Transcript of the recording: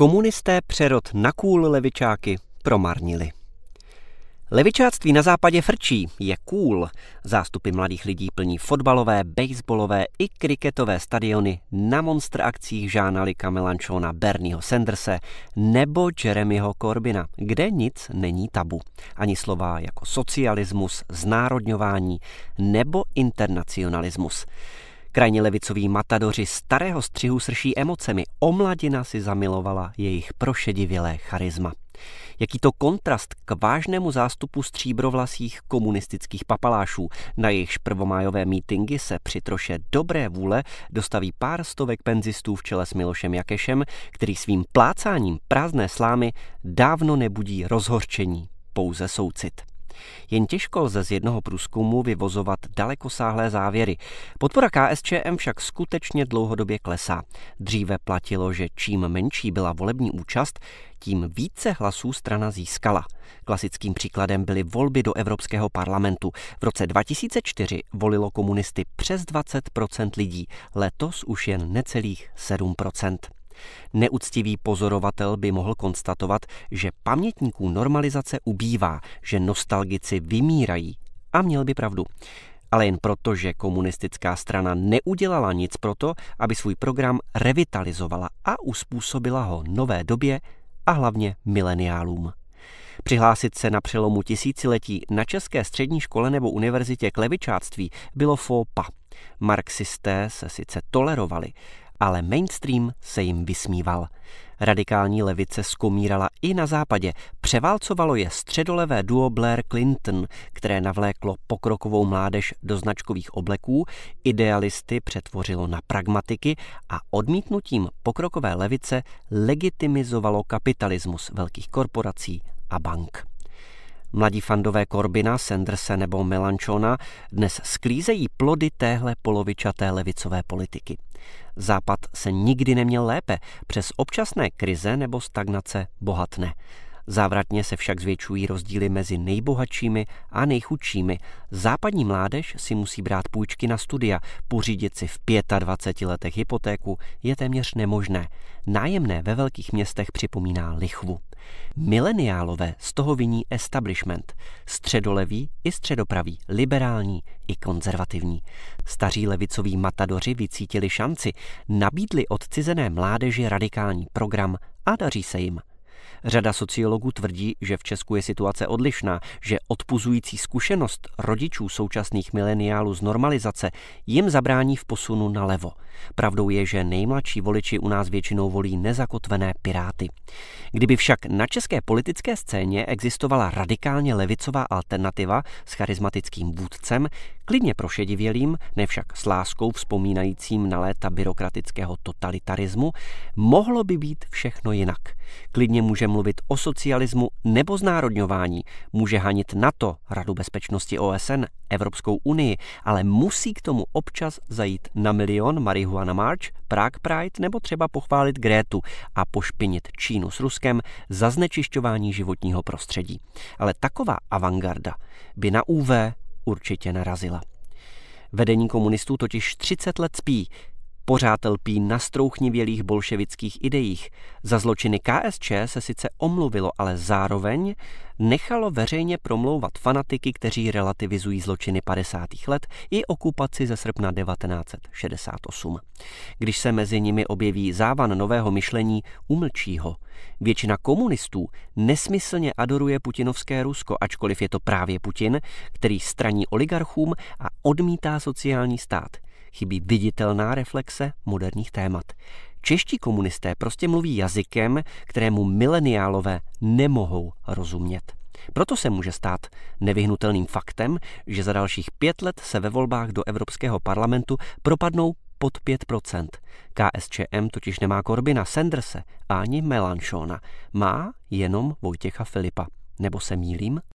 Komunisté přerod na kůl levičáky promarnili. Levičáctví na západě frčí, je cool. Zástupy mladých lidí plní fotbalové, baseballové i kriketové stadiony na monster akcích Žána Lika Melanchona, Bernieho Sanderse nebo Jeremyho Corbina, kde nic není tabu. Ani slova jako socialismus, znárodňování nebo internacionalismus. Krajně levicoví matadoři starého střihu srší emocemi. Omladina si zamilovala jejich prošedivělé charisma. Jaký to kontrast k vážnému zástupu stříbrovlasých komunistických papalášů. Na jejichž prvomájové mítingy se při troše dobré vůle dostaví pár stovek penzistů v čele s Milošem Jakešem, který svým plácáním prázdné slámy dávno nebudí rozhorčení, pouze soucit. Jen těžko lze z jednoho průzkumu vyvozovat dalekosáhlé závěry. Podpora KSČM však skutečně dlouhodobě klesá. Dříve platilo, že čím menší byla volební účast, tím více hlasů strana získala. Klasickým příkladem byly volby do Evropského parlamentu. V roce 2004 volilo komunisty přes 20% lidí, letos už jen necelých 7 Neúctivý pozorovatel by mohl konstatovat, že pamětníků normalizace ubývá, že nostalgici vymírají. A měl by pravdu. Ale jen proto, že komunistická strana neudělala nic proto, aby svůj program revitalizovala a uspůsobila ho nové době a hlavně mileniálům. Přihlásit se na přelomu tisíciletí na České střední škole nebo univerzitě k levičáctví bylo fópa. Marxisté se sice tolerovali, ale mainstream se jim vysmíval. Radikální levice skomírala i na západě. Převálcovalo je středolevé duo Blair Clinton, které navléklo pokrokovou mládež do značkových obleků, idealisty přetvořilo na pragmatiky a odmítnutím pokrokové levice legitimizovalo kapitalismus velkých korporací a bank. Mladí fandové Korbina, Sanderse nebo Melanchona dnes sklízejí plody téhle polovičaté levicové politiky. Západ se nikdy neměl lépe, přes občasné krize nebo stagnace bohatne. Závratně se však zvětšují rozdíly mezi nejbohatšími a nejchudšími. Západní mládež si musí brát půjčky na studia, pořídit si v 25 letech hypotéku je téměř nemožné. Nájemné ve velkých městech připomíná lichvu. Mileniálové z toho viní establishment, středolevý i středopravý, liberální i konzervativní. Staří levicoví matadoři vycítili šanci, nabídli odcizené mládeži radikální program a daří se jim. Řada sociologů tvrdí, že v Česku je situace odlišná, že odpuzující zkušenost rodičů současných mileniálů z normalizace jim zabrání v posunu na levo. Pravdou je, že nejmladší voliči u nás většinou volí nezakotvené piráty. Kdyby však na české politické scéně existovala radikálně levicová alternativa s charismatickým vůdcem, klidně prošedivělým, ne však s láskou vzpomínajícím na léta byrokratického totalitarismu, mohlo by být všechno jinak. Klidně může mluvit o socialismu nebo znárodňování, může hanit NATO, Radu bezpečnosti OSN, Evropskou unii, ale musí k tomu občas zajít na milion Marihuana March, Prague Pride nebo třeba pochválit Grétu a pošpinit Čínu s Ruskem za znečišťování životního prostředí. Ale taková avantgarda by na UV určitě narazila. Vedení komunistů totiž 30 let spí, Pořád lpí na strouchnivělých bolševických ideích. Za zločiny KSČ se sice omluvilo, ale zároveň nechalo veřejně promlouvat fanatiky, kteří relativizují zločiny 50. let i okupaci ze srpna 1968. Když se mezi nimi objeví závan nového myšlení, umlčí ho. Většina komunistů nesmyslně adoruje putinovské Rusko, ačkoliv je to právě Putin, který straní oligarchům a odmítá sociální stát – chybí viditelná reflexe moderních témat. Čeští komunisté prostě mluví jazykem, kterému mileniálové nemohou rozumět. Proto se může stát nevyhnutelným faktem, že za dalších pět let se ve volbách do Evropského parlamentu propadnou pod 5%. KSČM totiž nemá Korbina Sanderse ani Melanchona. Má jenom Vojtěcha Filipa. Nebo se mílím?